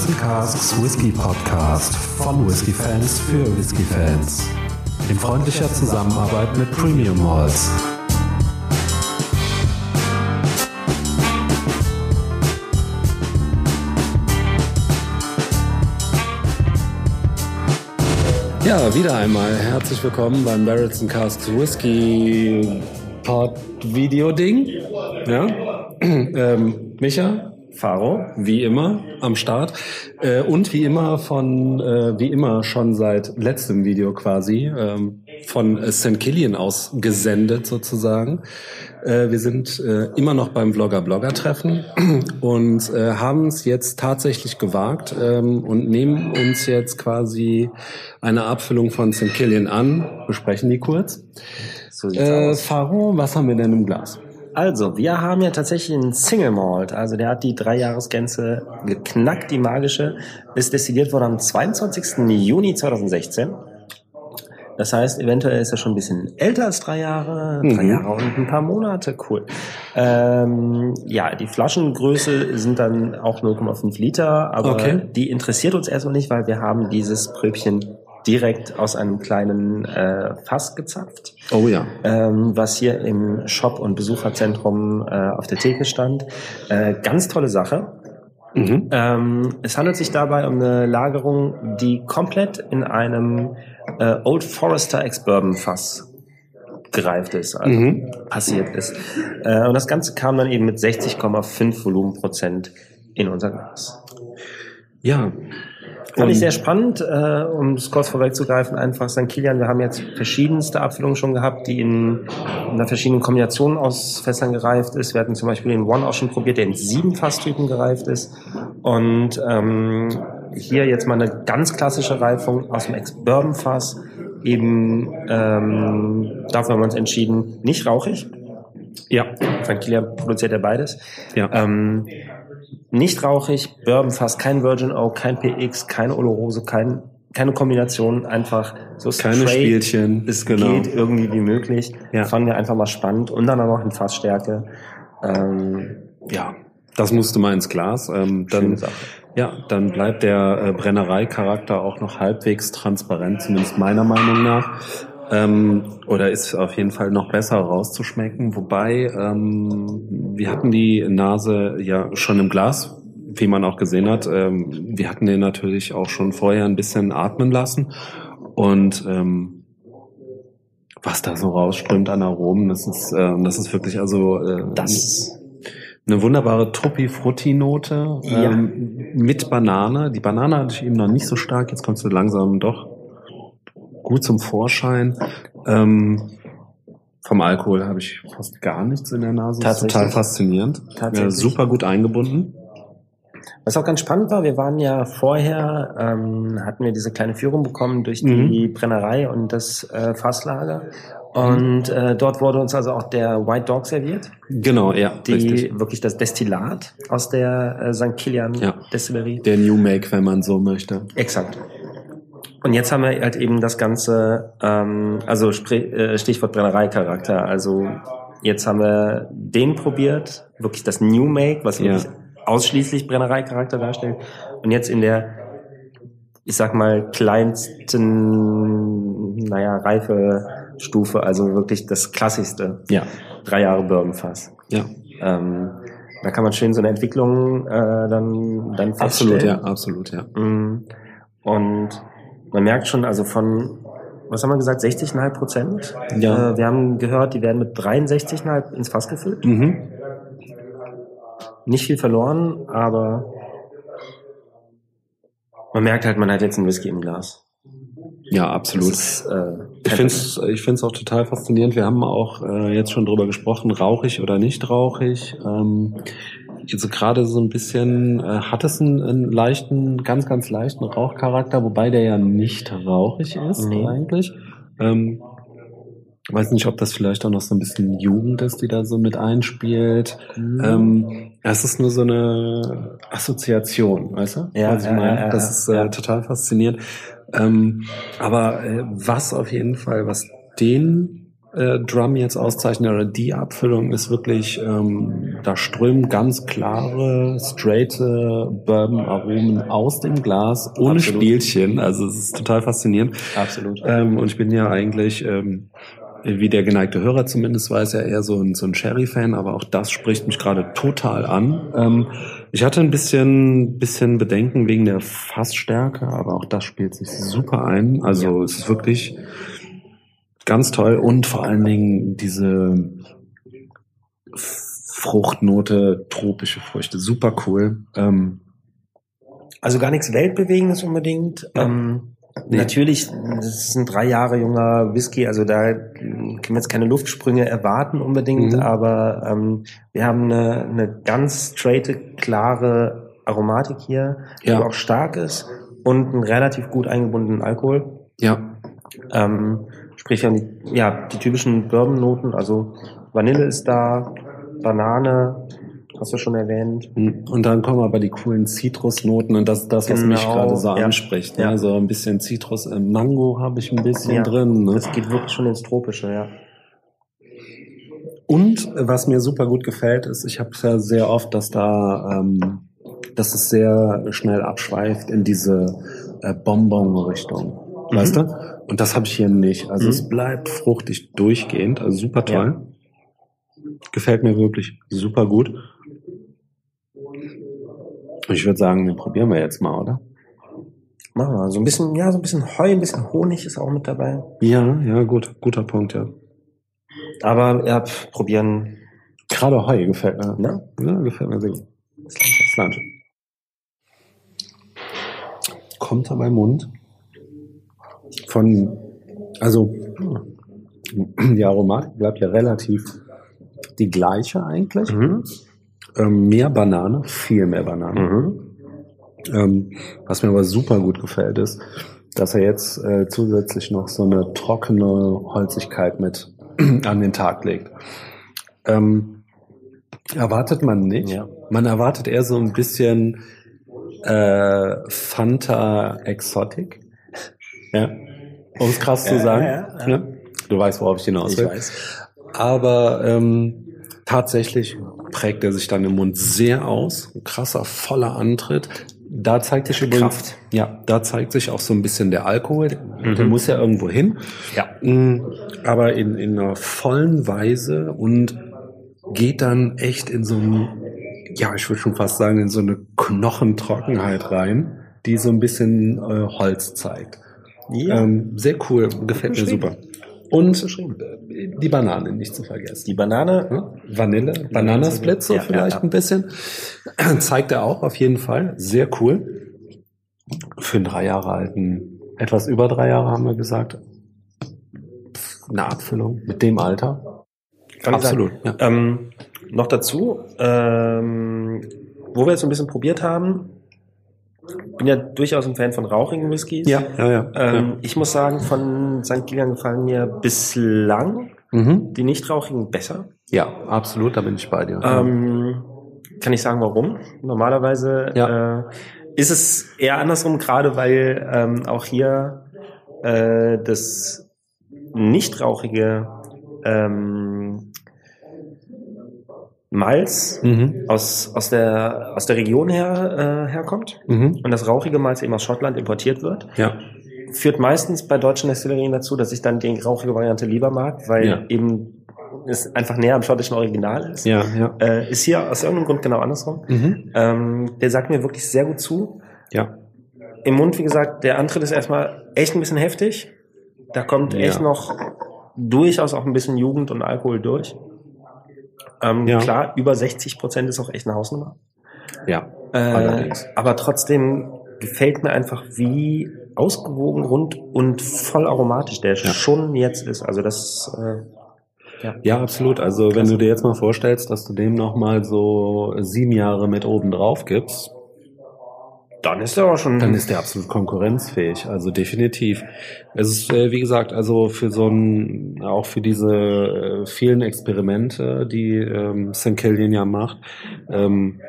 Barrels and Casks Whisky Podcast von Whisky Fans für Whisky Fans. In freundlicher Zusammenarbeit mit Premium Malls. Ja, wieder einmal herzlich willkommen beim Barrels and Casks Whisky Pod Video Ding. Ja, ähm, Micha, Faro, wie immer am Start äh, und wie immer von äh, wie immer schon seit letztem Video quasi ähm, von St. Killian aus gesendet sozusagen. Äh, wir sind äh, immer noch beim Vlogger-Blogger-Treffen und äh, haben es jetzt tatsächlich gewagt ähm, und nehmen uns jetzt quasi eine Abfüllung von St. Killian an, besprechen die kurz. So Äh. Faro, was haben wir denn im Glas? Also, wir haben ja tatsächlich einen Single Malt. Also, der hat die Dreijahresgrenze geknackt, die magische. Ist destilliert worden am 22. Juni 2016. Das heißt, eventuell ist er schon ein bisschen älter als drei Jahre. Drei Mhm. Jahre und ein paar Monate. Cool. Ähm, ja, die Flaschengröße sind dann auch 0,5 Liter. Aber Okay. die interessiert uns erstmal nicht, weil wir haben dieses Pröbchen direkt aus einem kleinen äh, Fass gezapft Oh ja. ähm, was hier im Shop- und Besucherzentrum äh, auf der Theke stand. Äh, ganz tolle Sache. Mhm. Ähm, es handelt sich dabei um eine Lagerung, die komplett in einem äh, Old Forester Ex-Bourbon Fass gereift ist, also Mhm. passiert ist. Äh, und das Ganze kam dann eben mit 60,5 Volumenprozent in unser Glas. Ja. Fand Und- ich sehr spannend, äh, um es kurz vorwegzugreifen, einfach St. Kilian, wir haben jetzt verschiedenste Abfüllungen schon gehabt, die in, in einer verschiedenen Kombination aus Fässern gereift ist. Wir hatten zum Beispiel den One auch schon probiert, der in sieben Fasstypen gereift ist. Und ähm, hier jetzt mal eine ganz klassische Reifung aus dem Ex-Bourbon-Fass. Eben ähm, dafür haben wir uns entschieden, nicht rauchig. Ja. St. Kilian produziert ja beides. Ja. Ähm, nicht rauchig, Bourbonfass, kein Virgin Oak, kein PX, keine Oloroso, kein, keine Kombination, einfach so Keine straight, Spielchen. Es genau. geht irgendwie wie möglich. Ja. Fanden wir einfach mal spannend und dann auch noch in Fassstärke. Ähm, Ja. Das musste mal ins Glas. Ähm, dann, ja, dann bleibt der äh, Brennereicharakter auch noch halbwegs transparent, zumindest meiner Meinung nach. Ähm, oder ist auf jeden Fall noch besser rauszuschmecken. Wobei, ähm, wir hatten die Nase ja schon im Glas, wie man auch gesehen hat. Ähm, wir hatten den natürlich auch schon vorher ein bisschen atmen lassen. Und ähm, was da so rausströmt an Aromen, das ist, ähm, das ist wirklich also äh, Das eine wunderbare Truppi-Frutti-Note Ja. ähm, mit Banane. Die Banane hatte ich eben noch nicht so stark. Jetzt kommst du langsam doch gut zum Vorschein. Ähm, vom Alkohol habe ich fast gar nichts in der Nase. Tatsächlich? total faszinierend. Tatsächlich? Super gut eingebunden. Was auch ganz spannend war, wir waren ja vorher, ähm, hatten wir diese kleine Führung bekommen durch die Brennerei und das äh, Fasslager. Und äh, dort wurde uns also auch der White Dog serviert, Genau, ja, die richtig. wirklich das Destillat aus der äh, St. Kilian Ja. Destillerie. Der New Make, wenn man so möchte. Exakt. Und jetzt haben wir halt eben das Ganze, ähm, also Spre- äh, Stichwort Brennereicharakter. Also jetzt haben wir den probiert, wirklich das New Make, was Ja. wirklich ausschließlich Brennereicharakter darstellt. Und jetzt in der, ich sag mal, kleinsten, naja, Reifestufe, also wirklich das klassischste. Ja, Drei Jahre Bourbonfass. ja. Ähm, da kann man schön so eine Entwicklung äh, dann, dann Absolut, feststellen. ja, absolut, ja. Mm. Und man merkt schon, also von, was haben wir gesagt, 60,5 Prozent? Ja. Äh, wir haben gehört, die werden mit 63,5 ins Fass gefüllt. Mhm. Nicht viel verloren, aber man merkt halt, man hat jetzt einen Whisky im Glas. Ja, absolut. Ist, äh, Ich finde es ich find's auch total faszinierend. Wir haben auch äh, jetzt schon drüber gesprochen, rauchig oder nicht rauchig. Ähm, jetzt gerade so ein bisschen, äh, hat es einen, einen leichten, ganz, ganz leichten Rauchcharakter, wobei der ja nicht rauchig ist Nee. eigentlich. Ähm, weiß nicht, ob das vielleicht auch noch so ein bisschen Jugend ist, die da so mit einspielt. Mhm. Ähm, es ist nur so eine Assoziation, weißt du? Ja, was ich ja, meine? ja, ja, das ist äh, total faszinierend. Ähm, aber äh, was auf jeden Fall, was den äh, Drum jetzt auszeichnet oder die Abfüllung ist wirklich, ähm, da strömen ganz klare, straighte Bourbon-Aromen aus dem Glas, ohne Absolut. Spielchen. Also es ist total faszinierend. Absolut. Ähm, und ich bin ja eigentlich, ähm, wie der geneigte Hörer zumindest weiß, ja eher so ein, so ein Sherry-Fan, aber auch das spricht mich gerade total an. Ähm, ich hatte ein bisschen, bisschen Bedenken wegen der Fassstärke, aber auch das spielt sich super ein. Also es ist wirklich ganz toll und vor allen Dingen diese Fruchtnote, tropische Früchte, super cool. Ähm, Also gar nichts Weltbewegendes unbedingt. Ja. Ähm, Nee. Natürlich, das ist ein drei Jahre junger Whisky, also da können wir jetzt keine Luftsprünge erwarten unbedingt, Mhm. aber ähm, wir haben eine, eine ganz straighte, klare Aromatik hier, die Ja. auch stark ist und einen relativ gut eingebundenen Alkohol. ja, Ähm, sprich, wir haben die, ja, die typischen Bourbon-Noten, also Vanille ist da, Banane, hast du schon erwähnt. Und dann kommen aber die coolen Zitrusnoten und das ist das, was mich Genau, gerade so ja. anspricht. Ne? Ja. So ein bisschen Zitrus, äh, Mango habe ich ein bisschen Ja. drin. Ne? Das geht wirklich schon ins Tropische, ja. Und was mir super gut gefällt, ist, ich habe es ja sehr oft, dass da, ähm, dass es sehr schnell abschweift in diese äh, Bonbon-Richtung. Mhm. Weißt du? Und das habe ich hier nicht. Also Mhm. es bleibt fruchtig durchgehend, also super toll. Gefällt mir wirklich super gut. Ich würde sagen, den probieren wir jetzt mal, oder? Machen wir. So ein bisschen, ja, so ein bisschen Heu, ein bisschen Honig ist auch mit dabei. Ja, ja, gut, guter Punkt, ja. Aber ja, probieren. Gerade Heu gefällt mir. Ne? Ja, gefällt mir sehr gut. Slange. Kommt aber im Mund von, also die Aromatik bleibt ja relativ die gleiche eigentlich. Mhm. Ähm, mehr Banane, viel mehr Banane. Mhm. Ähm, was mir aber super gut gefällt, ist, dass er jetzt äh, zusätzlich noch so eine trockene Holzigkeit mit an den Tag legt. Ähm, erwartet man nicht. Ja. Man erwartet eher so ein bisschen äh, Fanta Exotic. Ja. Um es krass zu sagen. ja, ja. Ja. Du weißt, worauf ich hinaus Ich will. weiß. Aber ähm, tatsächlich prägt er sich dann im Mund sehr aus. Ein krasser, voller Antritt. Da zeigt sich übrigens, Kraft. ja, da zeigt sich auch so ein bisschen der Alkohol. Der Mhm. muss ja irgendwo hin. Ja. Mm, Aber in, in einer vollen Weise und geht dann echt in so ein, ja, ich würde schon fast sagen, in so eine Knochentrockenheit rein, die so ein bisschen äh, Holz zeigt. Ja. Ähm, sehr cool, gefällt mir super. Und die Banane nicht zu vergessen. Die Banane. Ja, Vanille, Bananasplit so Ja, vielleicht ja, ein bisschen. Zeigt er auch auf jeden Fall. Sehr cool. Für einen drei Jahre alten, etwas über drei Jahre haben wir gesagt. Eine Abfüllung mit dem Alter. Kann Absolut. Ähm, noch dazu, ähm, wo wir jetzt so ein bisschen probiert haben, bin ja durchaus ein Fan von rauchigen Whiskys. Ja, ja, ja. Ähm, Ich muss sagen, von St. Kilian gefallen mir bislang ja. Mhm. die nicht rauchigen besser. ja, absolut, da bin ich bei dir. Ähm, kann ich sagen, warum? Normalerweise Ja. äh, ist es eher andersrum, gerade weil ähm, auch hier äh, das nicht rauchige ähm, Malz mhm. aus, aus, der, aus der Region her, äh, herkommt Mhm. und das rauchige Malz eben aus Schottland importiert wird, Ja, führt meistens bei deutschen Destillerien dazu, dass ich dann die rauchige Variante lieber mag, weil Ja. eben es einfach näher am schottischen Original ist. ja, ja. Äh, ist hier aus irgendeinem Grund genau andersrum. Mhm. Ähm, der sagt mir wirklich sehr gut zu. Ja, Im Mund, wie gesagt, der Antritt ist erstmal echt ein bisschen heftig. Da kommt Ja. echt noch durchaus auch ein bisschen Jugend und Alkohol durch. Ähm, Ja. Klar, über 60 Prozent ist auch echt eine Hausnummer. ja. Äh, Allerdings. aber trotzdem gefällt mir einfach, wie ausgewogen, rund und voll aromatisch der Ja. schon jetzt ist. Also das, äh, ja. Ja, absolut. Also wenn du dir jetzt mal vorstellst, dass du dem nochmal so sieben Jahre mit oben drauf gibst, Dann ist er auch schon. dann ist der absolut konkurrenzfähig. Also definitiv. Es ist, äh, wie gesagt, also für so ein, auch für diese äh, vielen Experimente, die ähm, St. Killian ja macht, ähm,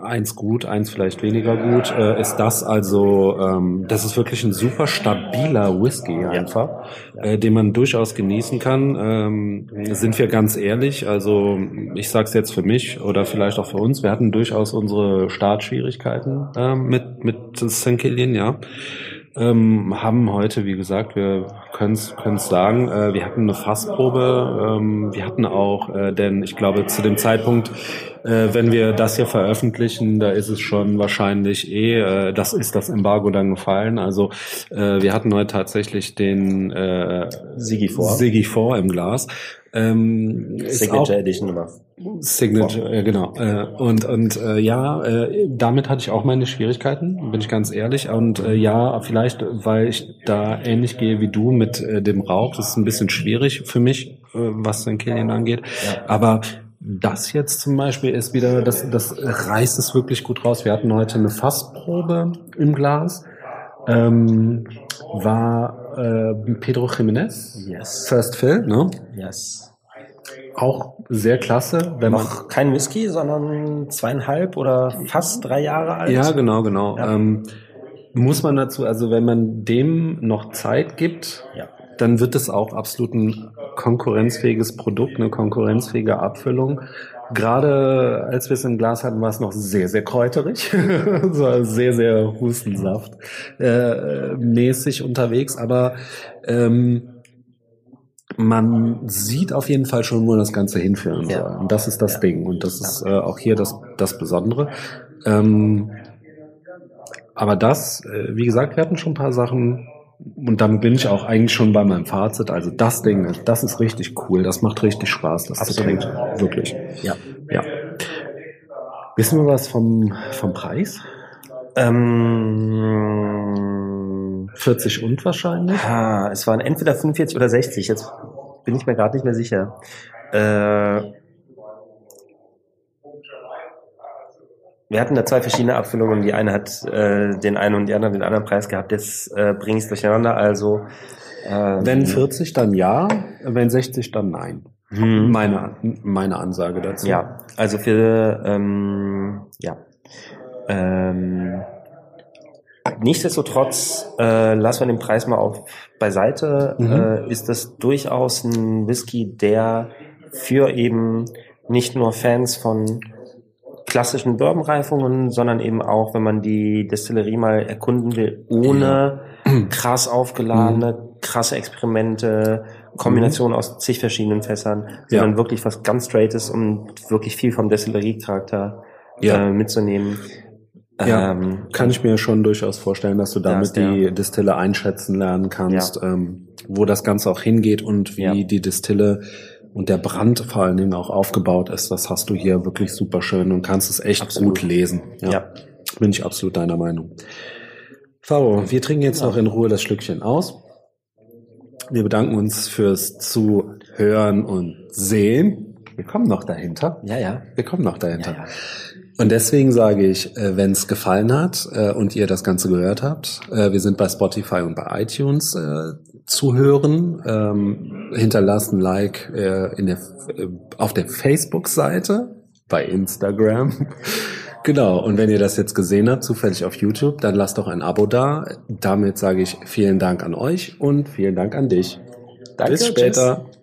eins gut, eins vielleicht weniger gut, äh, ist das also, ähm, das ist wirklich ein super stabiler Whisky einfach, äh, den man durchaus genießen kann. Ähm, sind wir ganz ehrlich, also ich sag's jetzt für mich oder vielleicht auch für uns, wir hatten durchaus unsere Startschwierigkeiten äh, mit, mit St. Killian, ja. Ähm, haben heute, wie gesagt, wir können es sagen, äh, wir hatten eine Fassprobe, ähm, wir hatten auch, äh, denn ich glaube zu dem Zeitpunkt, äh, wenn wir das hier veröffentlichen, da ist es schon wahrscheinlich eh, äh, das ist das Embargo dann gefallen. Also äh, wir hatten heute tatsächlich den äh, Sigi vor. Sigi vor im Glas. Ähm, Signature Edition Nummer. Signature, äh, genau. Äh, und und äh, ja, äh, damit hatte ich auch meine Schwierigkeiten, bin ich ganz ehrlich. Und äh, ja, vielleicht, weil ich da ähnlich gehe wie du mit äh, dem Rauch, das ist ein bisschen schwierig für mich, äh, was den Killian angeht. Ja. Aber das jetzt zum Beispiel ist wieder, das, das reißt es wirklich gut raus. Wir hatten heute eine Fassprobe im Glas. Ähm, war äh, Pedro Jiménez. Yes. First Fill, ne? Yes. Auch sehr klasse. Wenn Noch man, kein Whisky, sondern zweieinhalb oder fast drei Jahre alt. Ja, genau, genau. Ja. Ähm, muss man dazu, also wenn man dem noch Zeit gibt, ja. dann wird es auch absolut ein konkurrenzfähiges Produkt, eine konkurrenzfähige Abfüllung. Gerade als wir es im Glas hatten, war es noch sehr, sehr kräuterig. so sehr, sehr Hustensaft äh, mäßig unterwegs. Aber ähm, man sieht auf jeden Fall schon, wo das Ganze hinführen soll. Und das ist das. Ding. Und das ist äh, auch hier das, das Besondere. Ähm, aber das, äh, wie gesagt, wir hatten schon ein paar Sachen, und damit bin ich auch eigentlich schon bei meinem Fazit. Also das Ding, das ist richtig cool. Das macht richtig Spaß, das Absolut. zu trinken. Wirklich. Ja. Ja. Wissen wir was vom, vom Preis? Ähm, 40 und wahrscheinlich? Ah, es waren entweder 45 oder 60. Jetzt bin ich mir gerade nicht mehr sicher. Äh, wir hatten da zwei verschiedene Abfüllungen. Die eine hat äh, den einen und die andere den anderen Preis gehabt. Jetzt äh, bringe ich es durcheinander. Also äh, wenn 40 dann ja, wenn 60 dann nein. Hm. Meine meine Ansage dazu. Ja, also für ähm, ja. Ähm, Nichtsdestotrotz äh, lassen wir den Preis mal auf beiseite. Mhm. Äh, ist das durchaus ein Whisky, der für eben nicht nur Fans von klassischen Bourbon-Reifungen, sondern eben auch, wenn man die Destillerie mal erkunden will, ohne ja. krass aufgeladene, mhm. krasse Experimente, Kombinationen mhm. aus zig verschiedenen Fässern, sondern ja. wirklich was ganz straightes, um wirklich viel vom Destillerie-Charakter ja. äh, mitzunehmen. Ja, ähm, kann ich mir schon durchaus vorstellen, dass du damit die Distille einschätzen lernen kannst, ähm, wo das Ganze auch hingeht und wie die Distille und der Brand vor allen Dingen auch aufgebaut ist, das hast du hier wirklich super schön und kannst es echt absolut. gut lesen. Ja, ja. Bin ich absolut deiner Meinung. Faro, wir trinken jetzt ja. noch in Ruhe das Schlückchen aus. Wir bedanken uns fürs Zuhören und Sehen. Wir kommen noch dahinter. Ja, ja. Wir kommen noch dahinter. Ja, ja. Und deswegen sage ich, äh, wenn es gefallen hat äh, und ihr das Ganze gehört habt, äh, wir sind bei Spotify und bei iTunes zu hören. Ähm, hinterlasst ein Like in der, auf der Facebook-Seite, bei Instagram. genau, und wenn ihr das jetzt gesehen habt, zufällig auf YouTube, dann lasst doch ein Abo da. Damit sage ich vielen Dank an euch und vielen Dank an dich. Danke, Bis später. Tschüss.